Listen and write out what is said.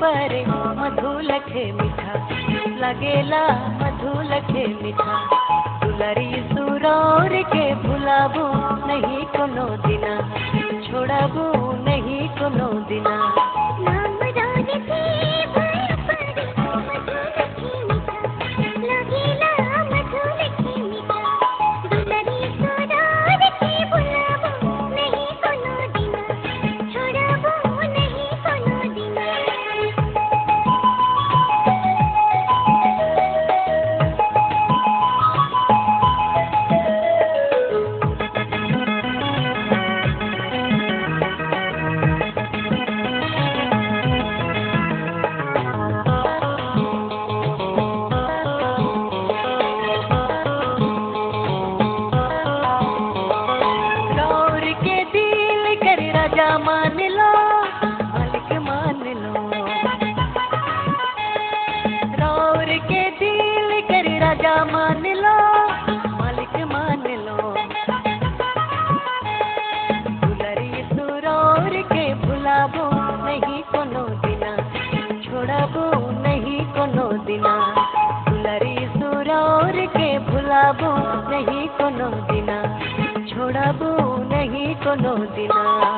पर मधु लखे मीठा लगेला मधु लखे मीठा। दुलरी सुरौर के भुलाबू नहीं कोनो और के भुलाबू नहीं तो कोनो दिना। छोड़ाबो नहीं तो कोनो दिना।